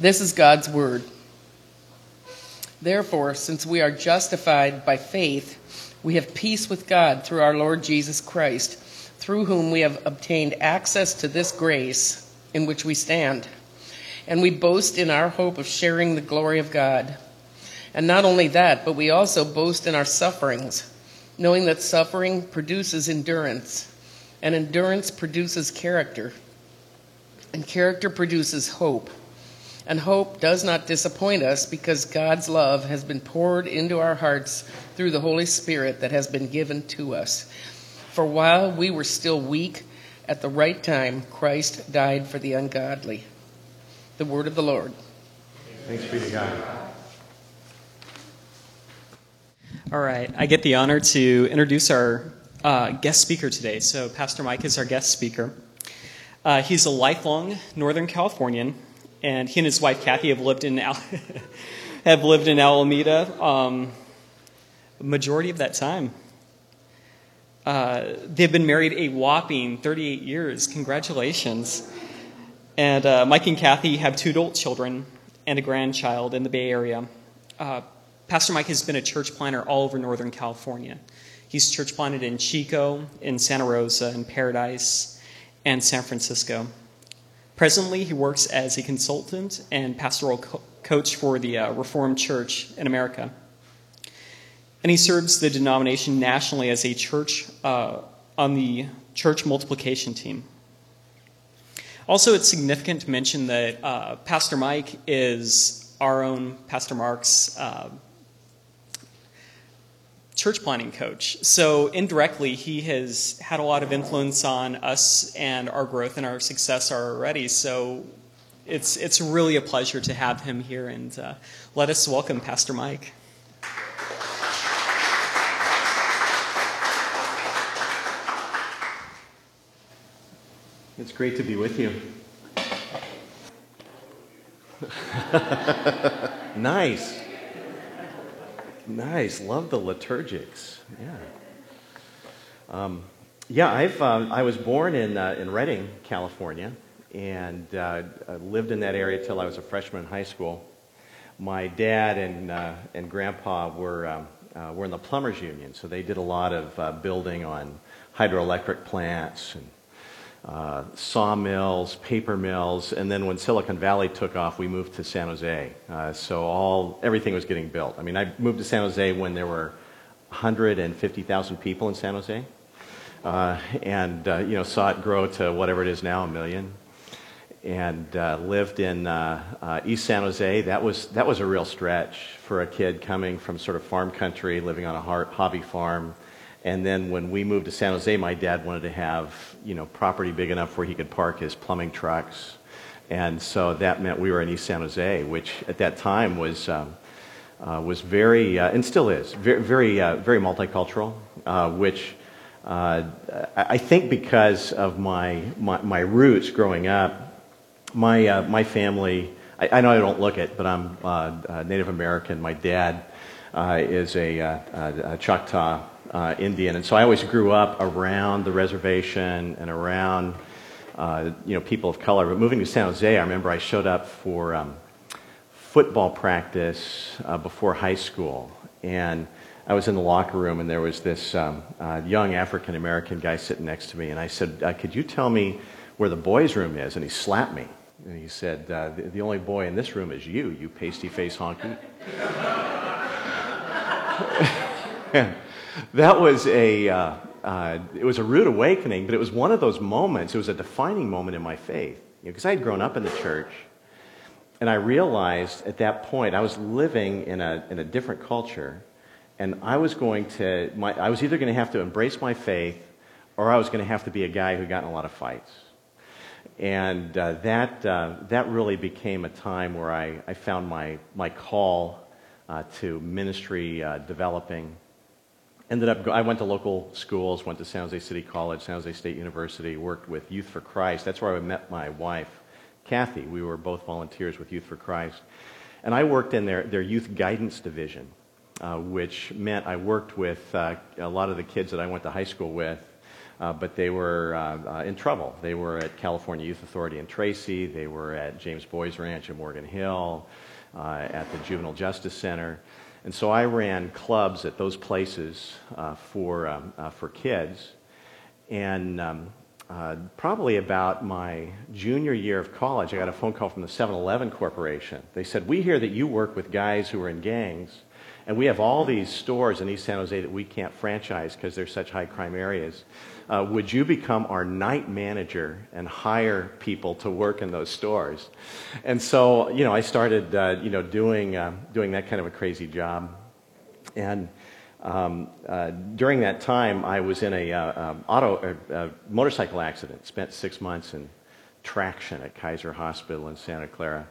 This is God's word. Therefore, since we are justified by faith, we have peace with God through our Lord Jesus Christ, through whom we have obtained access to this grace in which we stand. And we boast in our hope of sharing the glory of God. And not only that, but we also boast in our sufferings, knowing that suffering produces endurance, and endurance produces character, and character produces hope. And hope does not disappoint us because God's love has been poured into our hearts through the Holy Spirit that has been given to us. For while we were still weak, at the right time, Christ died for the ungodly. The word of the Lord. Thanks be to God. All right, I get the honor to introduce our uh, guest speaker today. So, Pastor Mike is our guest speaker. Uh, he's a lifelong Northern Californian and he and his wife Kathy have lived in Al- have lived in Alameda um, majority of that time. Uh, they've been married a whopping 38 years. Congratulations! And uh, Mike and Kathy have two adult children and a grandchild in the Bay Area. Uh, Pastor Mike has been a church planter all over Northern California. He's church planted in Chico, in Santa Rosa, in Paradise, and San Francisco. Presently, he works as a consultant and pastoral co- coach for the uh, Reformed Church in America. And he serves the denomination nationally as a church uh, on the church multiplication team. Also, it's significant to mention that uh, Pastor Mike is our own Pastor Mark's uh, church planning coach. So indirectly, he has had a lot of influence on us and our growth and our success already. So it's it's really a pleasure to have him here, and uh, let us welcome Pastor Mike. It's great to be with you. nice. Nice. Love the liturgics. Yeah. Um, yeah, I've, uh, I was born in, uh, in Redding, California, and uh, lived in that area till I was a freshman in high school. My dad and, uh, and grandpa were, um, uh, were in the plumbers union, so they did a lot of uh, building on hydroelectric plants and uh, sawmills, paper mills, and then when Silicon Valley took off, we moved to San Jose. Uh, so all everything was getting built. I mean, I moved to San Jose when there were 150,000 people in San Jose, uh, and uh, you know saw it grow to whatever it is now, a million. And uh, lived in uh, East San Jose. That was that was a real stretch for a kid coming from sort of farm country, living on a hobby farm and then when we moved to San Jose, my dad wanted to have, you know, property big enough where he could park his plumbing trucks. And so that meant we were in East San Jose, which at that time was, um, uh, was very, uh, and still is, very, very, uh, very multicultural, uh, which uh, I think because of my, my, my, roots growing up, my, uh, my family, I, I, know I don't look it, but I'm Native American. My dad is a, a Choctaw uh, Indian. And so I always grew up around the reservation and around, uh, you know, people of color. But moving to San Jose, I remember I showed up for um, football practice uh, before high school. And I was in the locker room, and there was this um, uh, young African American guy sitting next to me. And I said, uh, Could you tell me where the boys' room is? And he slapped me. And he said, uh, the, the only boy in this room is you, you pasty face honky. that was a, uh, uh, it was a rude awakening, but it was one of those moments, it was a defining moment in my faith. Because you know, I had grown up in the church, and I realized at that point I was living in a, in a different culture, and I was going to, my, I was either going to have to embrace my faith, or I was going to have to be a guy who got in a lot of fights. And uh, that, uh, that really became a time where I, I found my, my call uh, to ministry uh, developing ended up, I went to local schools, went to San Jose City College, San Jose State University, worked with Youth for Christ. That's where I met my wife, Kathy. We were both volunteers with Youth for Christ. And I worked in their, their youth guidance division, uh, which meant I worked with uh, a lot of the kids that I went to high school with. uh, but they were uh, uh, in trouble. They were at California Youth Authority in Tracy, they were at James Boys Ranch in Morgan Hill, uh, at the Juvenile Justice Center. And so I ran clubs at those places uh, for, um, uh, for kids. And um, uh, probably about my junior year of college, I got a phone call from the 7 Eleven Corporation. They said, We hear that you work with guys who are in gangs, and we have all these stores in East San Jose that we can't franchise because they're such high crime areas. Uh, would you become our night manager and hire people to work in those stores? And so, you know, I started, uh, you know, doing, uh, doing that kind of a crazy job. And um, uh, during that time, I was in a uh, um, auto, uh, motorcycle accident. Spent six months in traction at Kaiser Hospital in Santa Clara.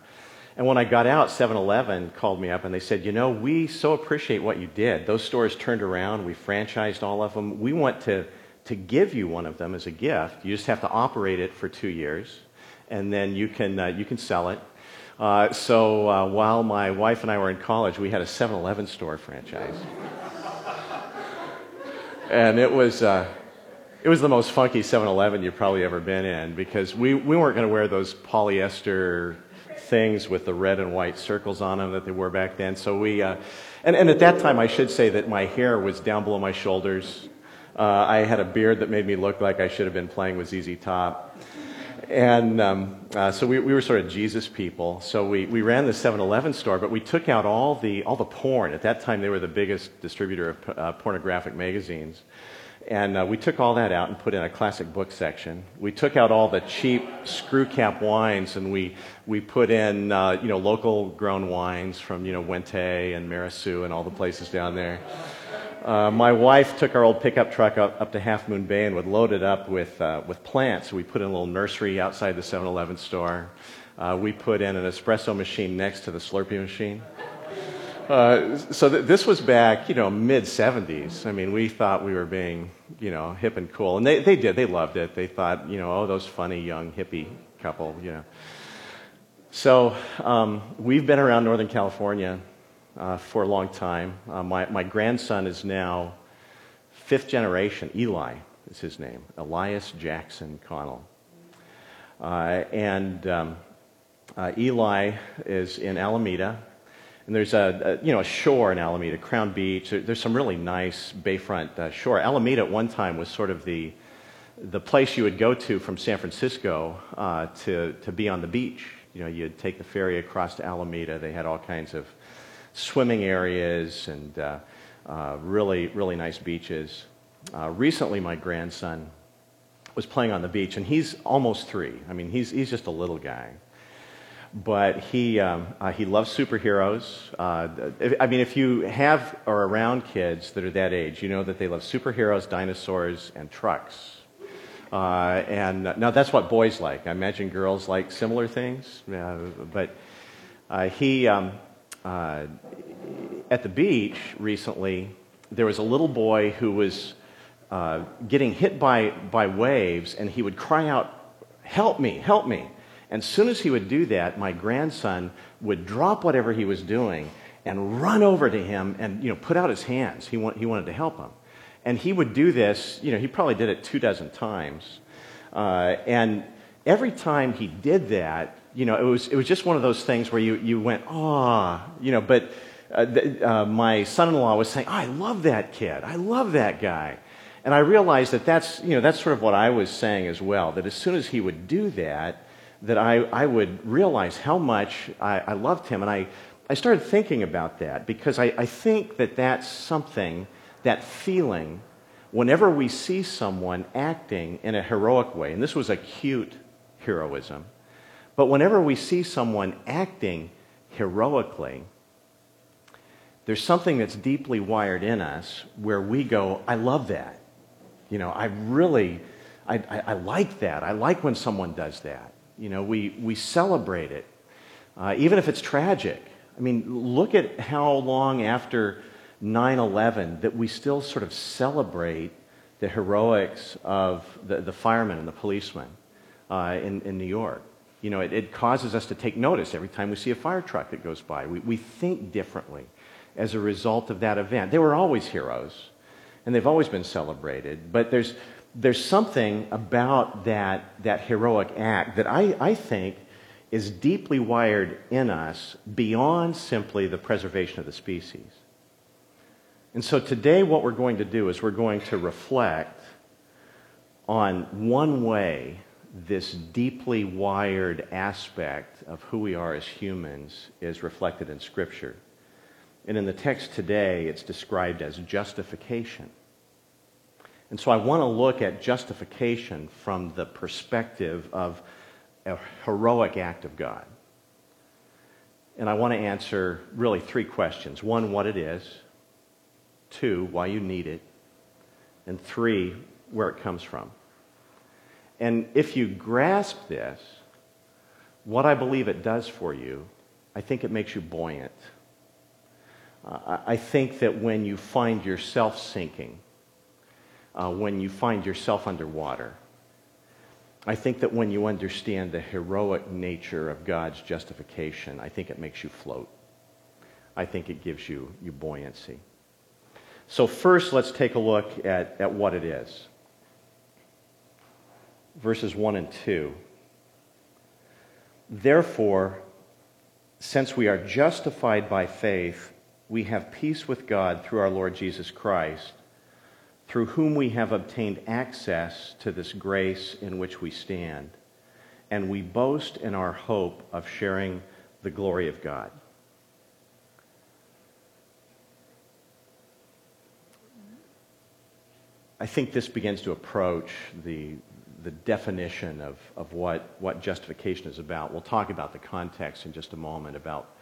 And when I got out, 7-Eleven called me up and they said, you know, we so appreciate what you did. Those stores turned around. We franchised all of them. We want to, to give you one of them as a gift. You just have to operate it for two years, and then you can, uh, you can sell it. Uh, so uh, while my wife and I were in college, we had a 7-Eleven store franchise and it was, uh, it was the most funky 7 Eleven you've probably ever been in because we, we weren't going to wear those polyester things with the red and white circles on them that they wore back then. So we, uh, and, and at that time, I should say that my hair was down below my shoulders. Uh, I had a beard that made me look like I should have been playing with ZZ Top. And um, uh, so we, we were sort of Jesus people. So we, we ran the 7 Eleven store, but we took out all the, all the porn. At that time, they were the biggest distributor of uh, pornographic magazines. And uh, we took all that out and put in a classic book section. We took out all the cheap screw cap wines and we, we put in, uh, you know, local grown wines from, you know, Wente and Mirassou and all the places down there. Uh, my wife took our old pickup truck up, up to Half Moon Bay and would load it up with, uh, with plants. We put in a little nursery outside the 7 Eleven store. Uh, we put in an espresso machine next to the Slurpee machine. Uh, so th- this was back, you know, mid 70s. I mean, we thought we were being, you know, hip and cool. And they, they did. They loved it. They thought, you know, oh, those funny young hippie couple, you know. So um, we've been around Northern California uh, for a long time. Uh, my, my grandson is now fifth generation. Eli is his name, Elias Jackson Connell. Uh, and um, uh, Eli is in Alameda. And there's a, a, you know, a shore in Alameda, Crown Beach. There, there's some really nice bayfront uh, shore. Alameda at one time was sort of the, the place you would go to from San Francisco uh, to, to be on the beach. You know, you'd take the ferry across to Alameda. They had all kinds of swimming areas and uh, uh, really, really nice beaches. Uh, recently, my grandson was playing on the beach, and he's almost three. I mean, he's, he's just a little guy. But he, um, uh, he loves superheroes. Uh, if, I mean, if you have or around kids that are that age, you know that they love superheroes, dinosaurs, and trucks. Uh, and now that's what boys like. I imagine girls like similar things. but he, um, uh, at the beach recently, there was a little boy who was uh, getting hit by, by waves, and he would cry out, Help me, help me. And as soon as he would do that, my grandson would drop whatever he was doing and run over to him and you know, put out his hands. He, want, he wanted to help him. And he would do this, you know, he probably did it two dozen times. Uh, and every time he did that, you know, it was, it was just one of those things where you, you went, ah, you know, but uh, th- uh, my son-in-law was saying, oh, I love that kid. I love that guy. And I realized that that's, you know, that's sort of what I was saying as well, that as soon as he would do that, that I, I would realize how much I, I loved him. And I, I started thinking about that because I, I think that that's something, that feeling, whenever we see someone acting in a heroic way, and this was acute heroism, but whenever we see someone acting heroically, there's something that's deeply wired in us where we go, I love that. You know, I really, I, I, I like that. I like when someone does that. You know, we, we celebrate it, uh, even if it's tragic. I mean, look at how long after 9 11 that we still sort of celebrate the heroics of the, the firemen and the policemen uh, in, in New York. You know, it, it, causes us to take notice every time we see a fire truck that goes by. We, we think differently as a result of that event. They were always heroes, and they've always been celebrated, but there's, there's something about that, that heroic act that I, I think is deeply wired in us beyond simply the preservation of the species. And so today, what we're going to do is we're going to reflect on one way this deeply wired aspect of who we are as humans is reflected in Scripture. And in the text today, it's described as justification. And so I want to look at justification from the perspective of a heroic act of God. And I want to answer really three questions one, what it is, two, why you need it, and three, where it comes from. And if you grasp this, what I believe it does for you, I think it makes you buoyant. I think that when you find yourself sinking, uh, when you find yourself underwater, I think that when you understand the heroic nature of God's justification, I think it makes you float. I think it gives you, you buoyancy. So, first, let's take a look at, at what it is. Verses 1 and 2. Therefore, since we are justified by faith, we have peace with God through our Lord Jesus Christ through whom we have obtained access to this grace in which we stand, and we boast in our hope of sharing the glory of God. I think this begins to approach the, the definition of, of what, what justification is about. We'll talk about the context in just a moment about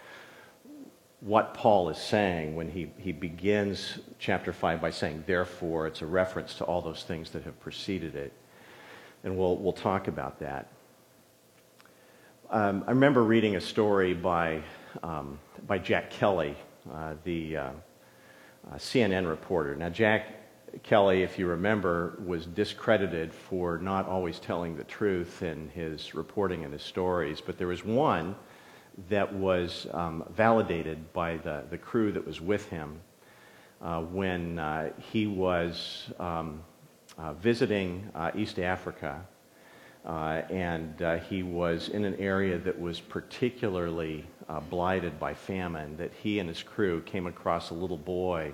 what Paul is saying when he, he begins chapter 5 by saying, therefore, it's a reference to all those things that have preceded it. And we'll, we'll talk about that. Um, I remember reading a story by, um, by Jack Kelley, uh, the uh, uh, CNN reporter. Now, Jack Kelley, if you remember, was discredited for not always telling the truth in his reporting and his stories, but there was one that was um, validated by the, the crew that was with him uh, when uh, he was um, uh, visiting uh, East Africa. Uh, and uh, he was in an area that was particularly blighted by famine, that he and his crew came across a little boy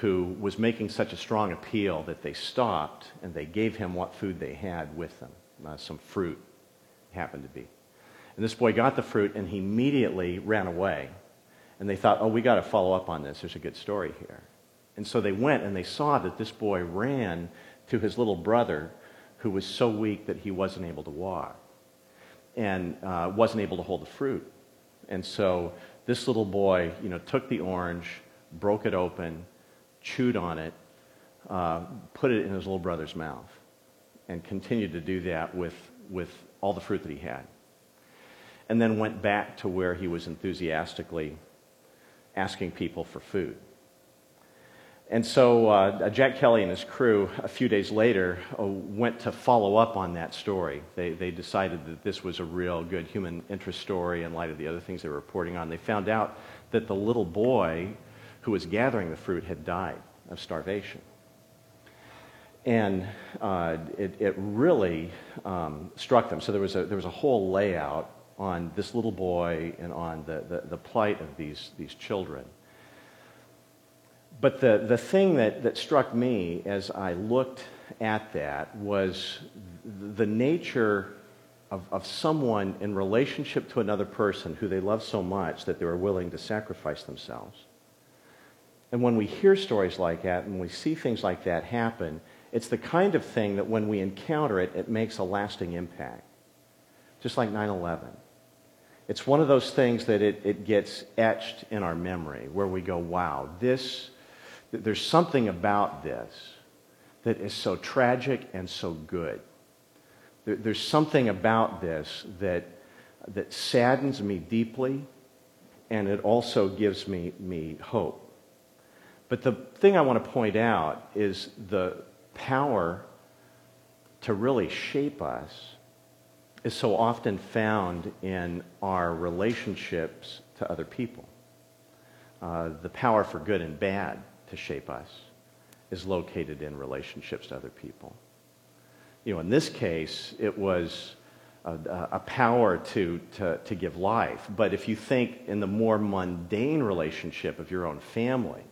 who was making such a strong appeal that they stopped and they gave him what food they had with them. some fruit happened to be. And this boy got the fruit and he immediately ran away. And they thought, oh, we got to follow up on this. There's a good story here. And so they went and they saw that this boy ran to his little brother who was so weak that he wasn't able to walk and uh, wasn't able to hold the fruit. And so this little boy, you know, took the orange, broke it open, chewed on it, uh, put it in his little brother's mouth, and continued to do that with, with all the fruit that he had and then went back to where he was enthusiastically asking people for food. And so uh, Jack Kelley and his crew, a few days later, uh, went to follow up on that story. They, they decided that this was a real good human interest story in light of the other things they were reporting on. They found out that the little boy who was gathering the fruit had died of starvation. And uh, it, it, really um, struck them. So there was, a, there was a whole layout on this little boy and on the, the, the plight of these, these children. But the, the thing that, that struck me as I looked at that was the nature of, of someone in relationship to another person who they love so much that they were willing to sacrifice themselves. And when we hear stories like that and we see things like that happen, it's the kind of thing that when we encounter it, it makes a lasting impact. Just like 9 11 it's one of those things that it, it gets etched in our memory where we go, wow, this, there's something about this that is so tragic and so good. There, there's something about this that, that saddens me deeply and it also gives me, me hope. But the thing I want to point out is the power to really shape us is so often found in our relationships to other people. Uh, the power for good and bad to shape us is located in relationships to other people. You know, in this case, it was a, a power to, to, to give life. But if you think in the more mundane relationship of your own family,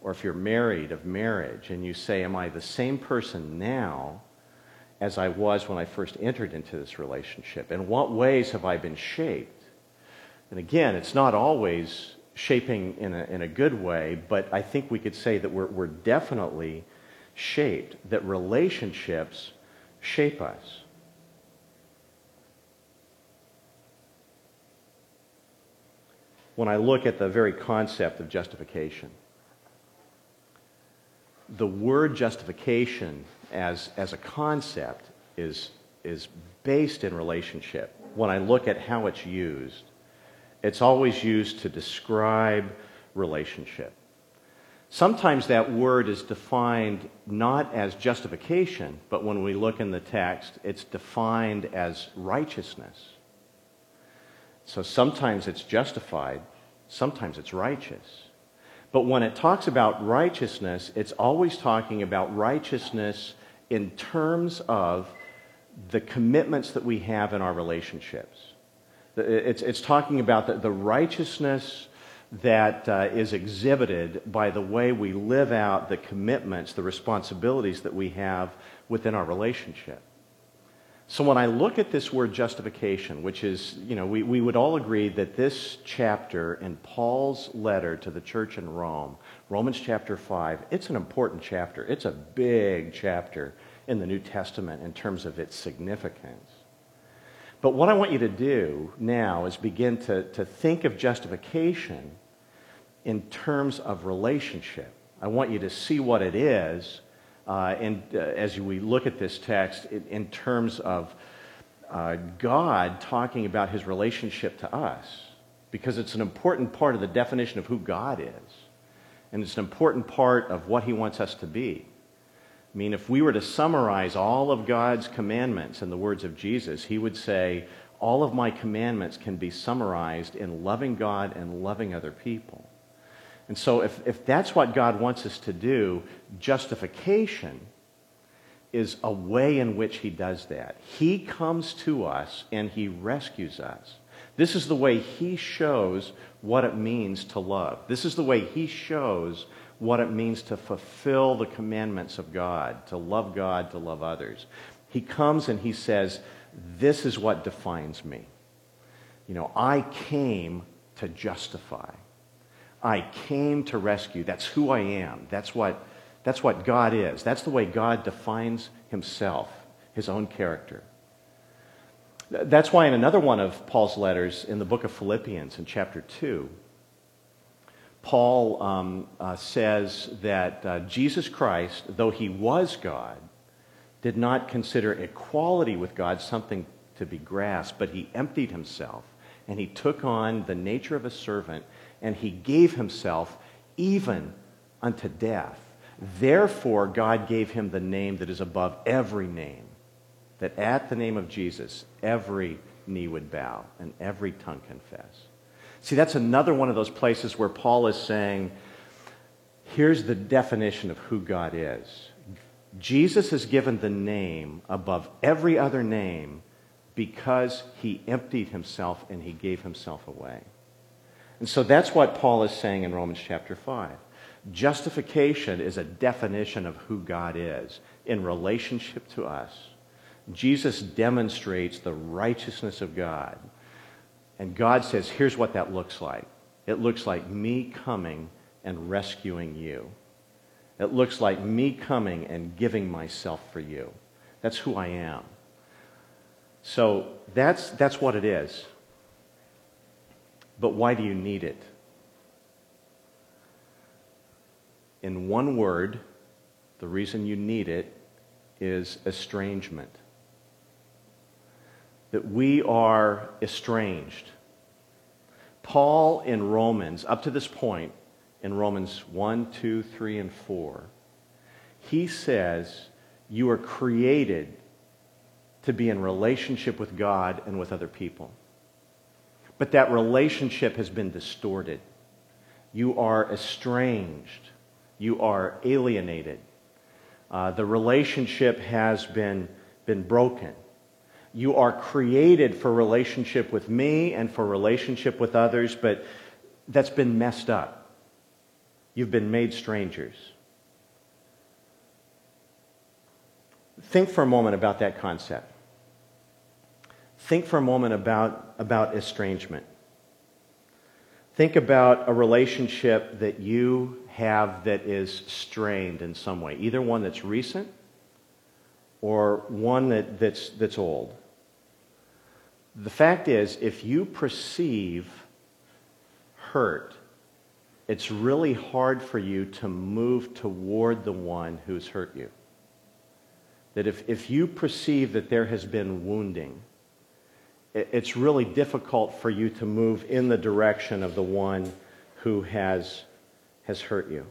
or if you're married, of marriage, and you say, Am I the same person now as I was when I first entered into this relationship? In what ways have I been shaped? And again, it's not always shaping in a, in a good way, but I think we could say that we're, we're definitely shaped, that relationships shape us. When I look at the very concept of justification, the word justification as, as a concept is, is based in relationship. When I look at how it's used, it's always used to describe relationship. Sometimes that word is defined not as justification, but when we look in the text, it's defined as righteousness. So sometimes it's justified, sometimes it's righteous. But when it talks about righteousness, it's always talking about righteousness in terms of the commitments that we have in our relationships. It's, it's talking about the, the righteousness that uh, is exhibited by the way we live out the commitments, the responsibilities that we have within our relationship. So when I look at this word justification, which is, you know, we, we would all agree that this chapter in Paul's letter to the church in Rome, Romans chapter 5, it's an important chapter. It's a big chapter in the New Testament in terms of its significance. But what I want you to do now is begin to, to think of justification in terms of relationship. I want you to see what it is uh, and uh, as we look at this text in, in terms of uh, God talking about his relationship to us, because it's an important part of the definition of who God is, and it's an important part of what he wants us to be. I mean, if we were to summarize all of God's commandments in the words of Jesus, he would say, All of my commandments can be summarized in loving God and loving other people. And so, if, if that's what God wants us to do, justification is a way in which He does that. He comes to us and He rescues us. This is the way He shows what it means to love. This is the way He shows what it means to fulfill the commandments of God, to love God, to love others. He comes and He says, This is what defines me. You know, I came to justify. I came to rescue. That's who I am. That's what, that's what God is. That's the way God defines himself, his own character. That's why in another one of Paul's letters in the book of Philippians in chapter 2, Paul um, uh, says that uh, Jesus Christ, though he was God, did not consider equality with God something to be grasped, but he emptied himself and he took on the nature of a servant and he gave himself even unto death. Therefore, God gave him the name that is above every name, that at the name of Jesus, every knee would bow and every tongue confess. See, that's another one of those places where Paul is saying, here's the definition of who God is. Jesus is given the name above every other name because he emptied himself and he gave himself away. And so that's what Paul is saying in Romans chapter 5. Justification is a definition of who God is in relationship to us. Jesus demonstrates the righteousness of God. And God says, here's what that looks like it looks like me coming and rescuing you. It looks like me coming and giving myself for you. That's who I am. So that's, that's what it is. But why do you need it? In one word, the reason you need it is estrangement. That we are estranged. Paul in Romans, up to this point, in Romans 1, 2, 3, and 4, he says, You are created to be in relationship with God and with other people but that relationship has been distorted. You are estranged. You are alienated. Uh, the relationship has been, been broken. You are created for relationship with me and for relationship with others, but that's been messed up. You've been made strangers. Think for a moment about that concept. Think for a moment about, about estrangement. Think about a relationship that you have that is strained in some way, either one that's recent or one that, that's, that's old. The fact is, if you perceive hurt, it's really hard for you to move toward the one who's hurt you. That if, if you perceive that there has been wounding, it's really difficult for you to move in the direction of the one who has, has hurt you.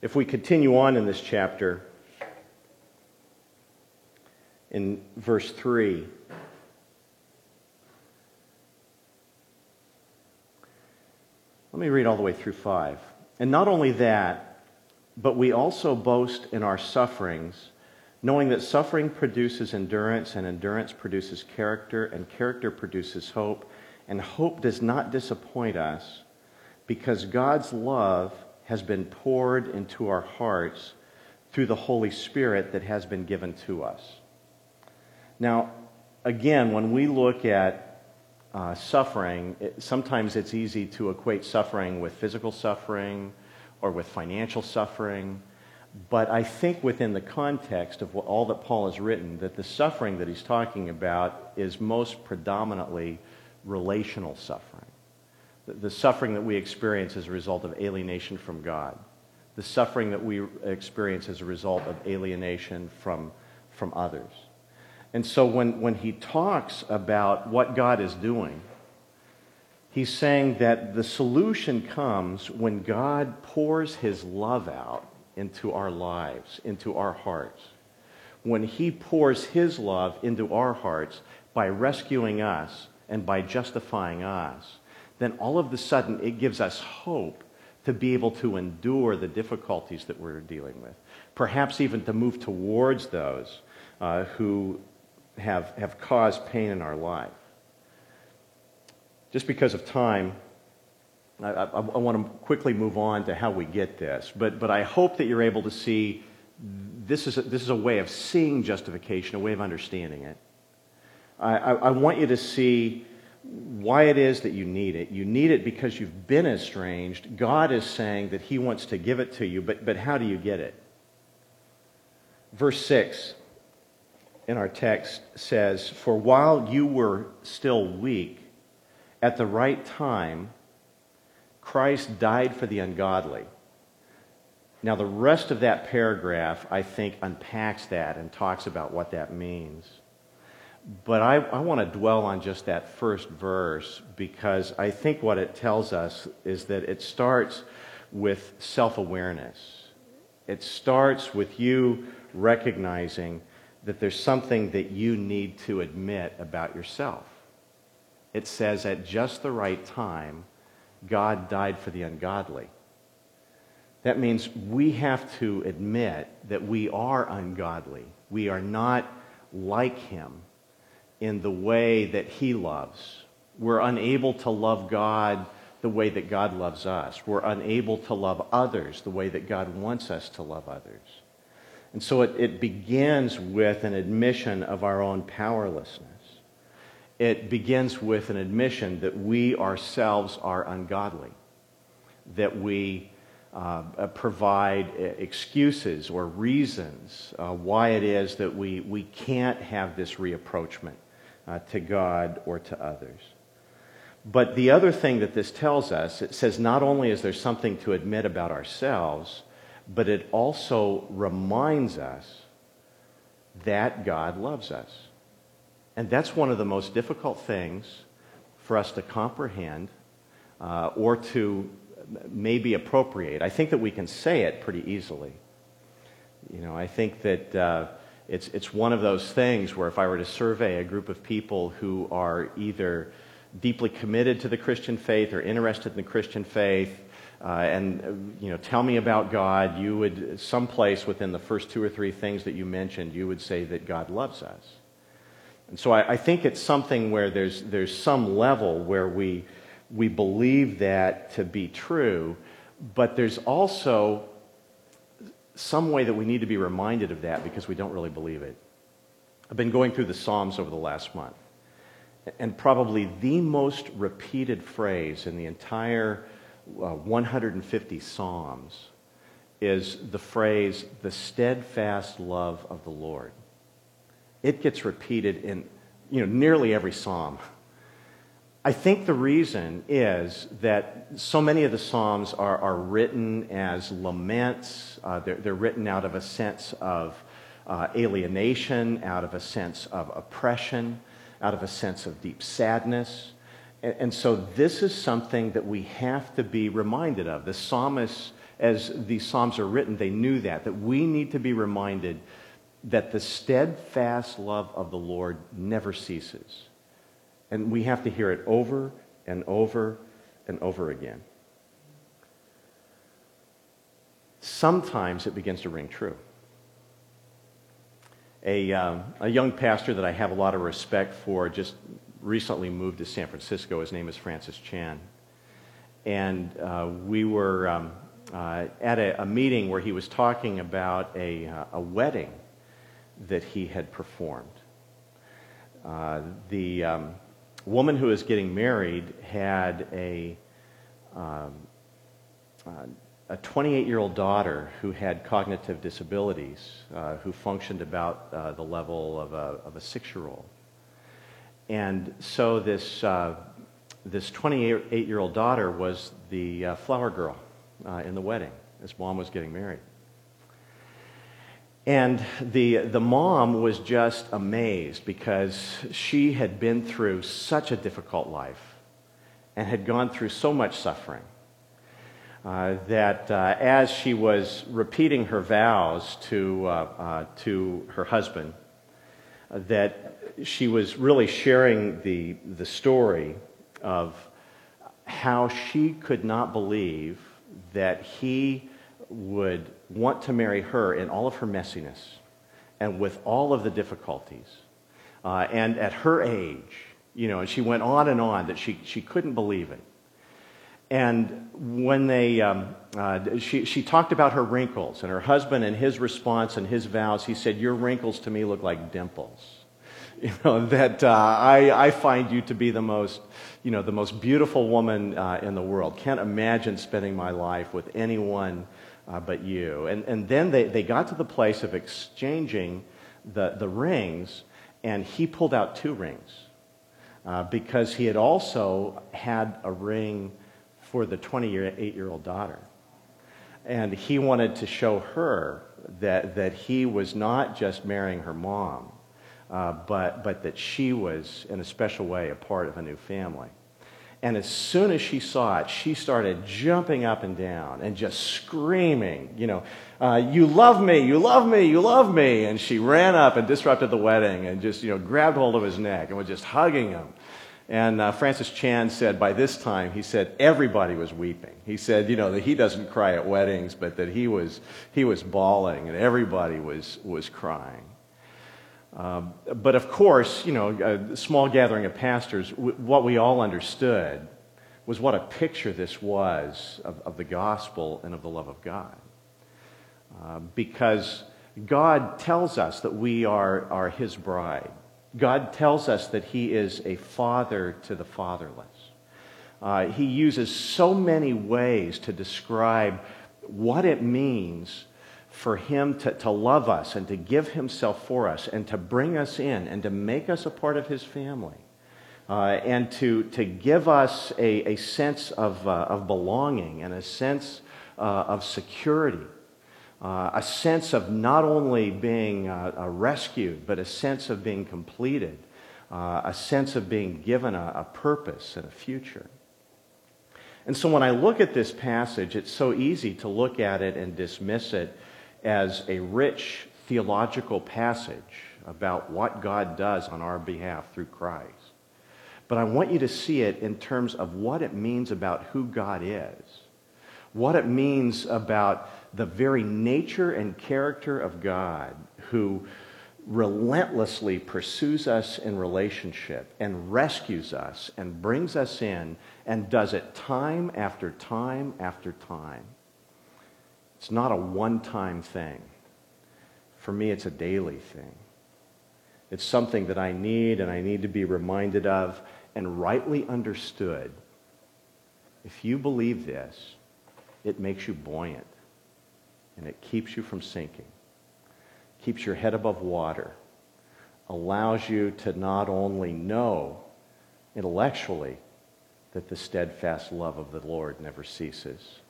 If we continue on in this chapter, in verse 3, let me read all the way through 5. And not only that, but we also boast in our sufferings knowing that suffering produces endurance, and endurance produces character, and character produces hope, and hope does not disappoint us because God's love has been poured into our hearts through the Holy Spirit that has been given to us. Now, again, when we look at uh, suffering, it, sometimes it's easy to equate suffering with physical suffering or with financial suffering. But I think within the context of what, all that Paul has written, that the suffering that he's talking about is most predominantly relational suffering. The, the suffering that we experience as a result of alienation from God. The suffering that we experience as a result of alienation from, from others. And so when, when he talks about what God is doing, he's saying that the solution comes when God pours his love out into our lives, into our hearts. When He pours His love into our hearts by rescuing us and by justifying us, then all of a sudden it gives us hope to be able to endure the difficulties that we're dealing with. Perhaps even to move towards those uh, who have, have caused pain in our life. Just because of time, I, I, I want to quickly move on to how we get this, but, but I hope that you're able to see this is, a, this is a way of seeing justification, a way of understanding it. I, I, I want you to see why it is that you need it. You need it because you've been estranged. God is saying that He wants to give it to you, but, but how do you get it? Verse 6 in our text says, For while you were still weak, at the right time, Christ died for the ungodly. Now, the rest of that paragraph, I think, unpacks that and talks about what that means. But I, I want to dwell on just that first verse because I think what it tells us is that it starts with self awareness. It starts with you recognizing that there's something that you need to admit about yourself. It says, at just the right time, God died for the ungodly. That means we have to admit that we are ungodly. We are not like Him in the way that He loves. We're unable to love God the way that God loves us. We're unable to love others the way that God wants us to love others. And so it, it begins with an admission of our own powerlessness it begins with an admission that we ourselves are ungodly, that we uh, provide uh, excuses or reasons uh, why it is that we, we can't have this reapproachment uh, to God or to others. But the other thing that this tells us, it says not only is there something to admit about ourselves, but it also reminds us that God loves us. And that's one of the most difficult things for us to comprehend uh, or to maybe appropriate. I think that we can say it pretty easily. You know, I think that uh, it's, it's one of those things where if I were to survey a group of people who are either deeply committed to the Christian faith or interested in the Christian faith, uh, and uh, you know, tell me about God, you would, someplace within the first two or three things that you mentioned, you would say that God loves us. And so I, I think it's something where there's, there's some level where we, we believe that to be true, but there's also some way that we need to be reminded of that because we don't really believe it. I've been going through the Psalms over the last month, and probably the most repeated phrase in the entire uh, 150 Psalms is the phrase, the steadfast love of the Lord. It gets repeated in you know, nearly every Psalm. I think the reason is that so many of the Psalms are, are written as laments. Uh, they're, they're, written out of a sense of uh, alienation, out of a sense of oppression, out of a sense of deep sadness. And, and so this is something that we have to be reminded of. The psalmists, as these Psalms are written, they knew that, that we need to be reminded that the steadfast love of the Lord never ceases. And we have to hear it over and over and over again. Sometimes it begins to ring true. A, um, a young pastor that I have a lot of respect for just recently moved to San Francisco. His name is Francis Chan. And uh, we were um, uh, at a, a, meeting where he was talking about a, uh, a wedding that he had performed. Uh, the um, woman who was getting married had a, um, uh, a 28 year old daughter who had cognitive disabilities, uh, who functioned about uh, the level of a, of a six year old. And so this, uh, this 28 year old daughter was the uh, flower girl in the wedding. His mom was getting married. And the, the mom was just amazed because she had been through such a difficult life and had gone through so much suffering uh, that uh, as she was repeating her vows to, uh, uh to her husband, that she was really sharing the, the story of how she could not believe that he would want to marry her in all of her messiness and with all of the difficulties. Uh, and at her age, you know, and she went on and on that she, she couldn't believe it. And when they, um, uh, she, she talked about her wrinkles and her husband and his response and his vows, he said, Your wrinkles to me look like dimples. You know, that uh, I, I find you to be the most, you know, the most beautiful woman uh, in the world. Can't imagine spending my life with anyone uh, but you. And, and then they, they got to the place of exchanging the, the rings, and he pulled out two rings uh, because he had also had a ring for the 28 year old daughter. And he wanted to show her that, that he was not just marrying her mom, uh, but, but that she was, in a special way, a part of a new family. And as soon as she saw it, she started jumping up and down and just screaming, you know, uh, you love me, you love me, you love me. And she ran up and disrupted the wedding and just, you know, grabbed hold of his neck and was just hugging him. And uh, Francis Chan said by this time, he said everybody was weeping. He said, you know, that he doesn't cry at weddings, but that he was, he was bawling and everybody was, was crying. Um, but of course, you know, a small gathering of pastors, what we all understood was what a picture this was of, of the gospel and of the love of God. Uh, because God tells us that we are, are His bride. God tells us that He is a father to the fatherless. Uh, he uses so many ways to describe what it means for him to, to love us and to give himself for us and to bring us in and to make us a part of his family. Uh, and to, to give us a, a sense of, uh, of belonging and a sense uh, of security, uh, a sense of not only being uh, uh, rescued, but a sense of being completed, a sense of being given a, a purpose and a future. And so when I look at this passage, it's so easy to look at it and dismiss it as a rich theological passage about what God does on our behalf through Christ. But I want you to see it in terms of what it means about who God is, what it means about the very nature and character of God who relentlessly pursues us in relationship and rescues us and brings us in and does it time after time after time. It's not a one time thing. For me, it's a daily thing. It's something that I need and I need to be reminded of and rightly understood. If you believe this, it makes you buoyant and it keeps you from sinking, keeps your head above water, allows you to not only know intellectually that the steadfast love of the Lord never ceases,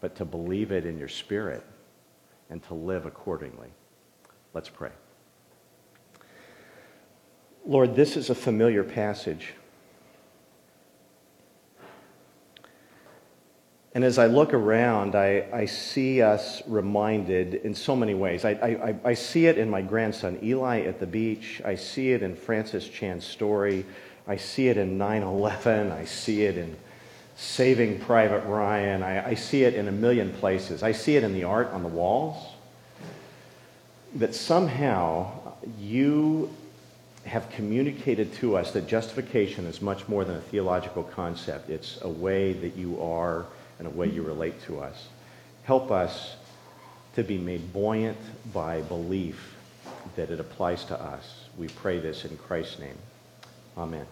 but to believe it in your spirit and to live accordingly. Let's pray. Lord, this is a familiar passage. And as I look around, I, I see us reminded in so many ways. I, I, I see it in my grandson Eli at the beach. I see it in Francis Chan's story. I see it in 9 11. I see it in Saving Private Ryan. I, I see it in a million places. I see it in the art on the walls. That somehow you have communicated to us that justification is much more than a theological concept. It's a way that you are and a way you relate to us. Help us to be made buoyant by belief that it applies to us. We pray this in Christ's name. Amen.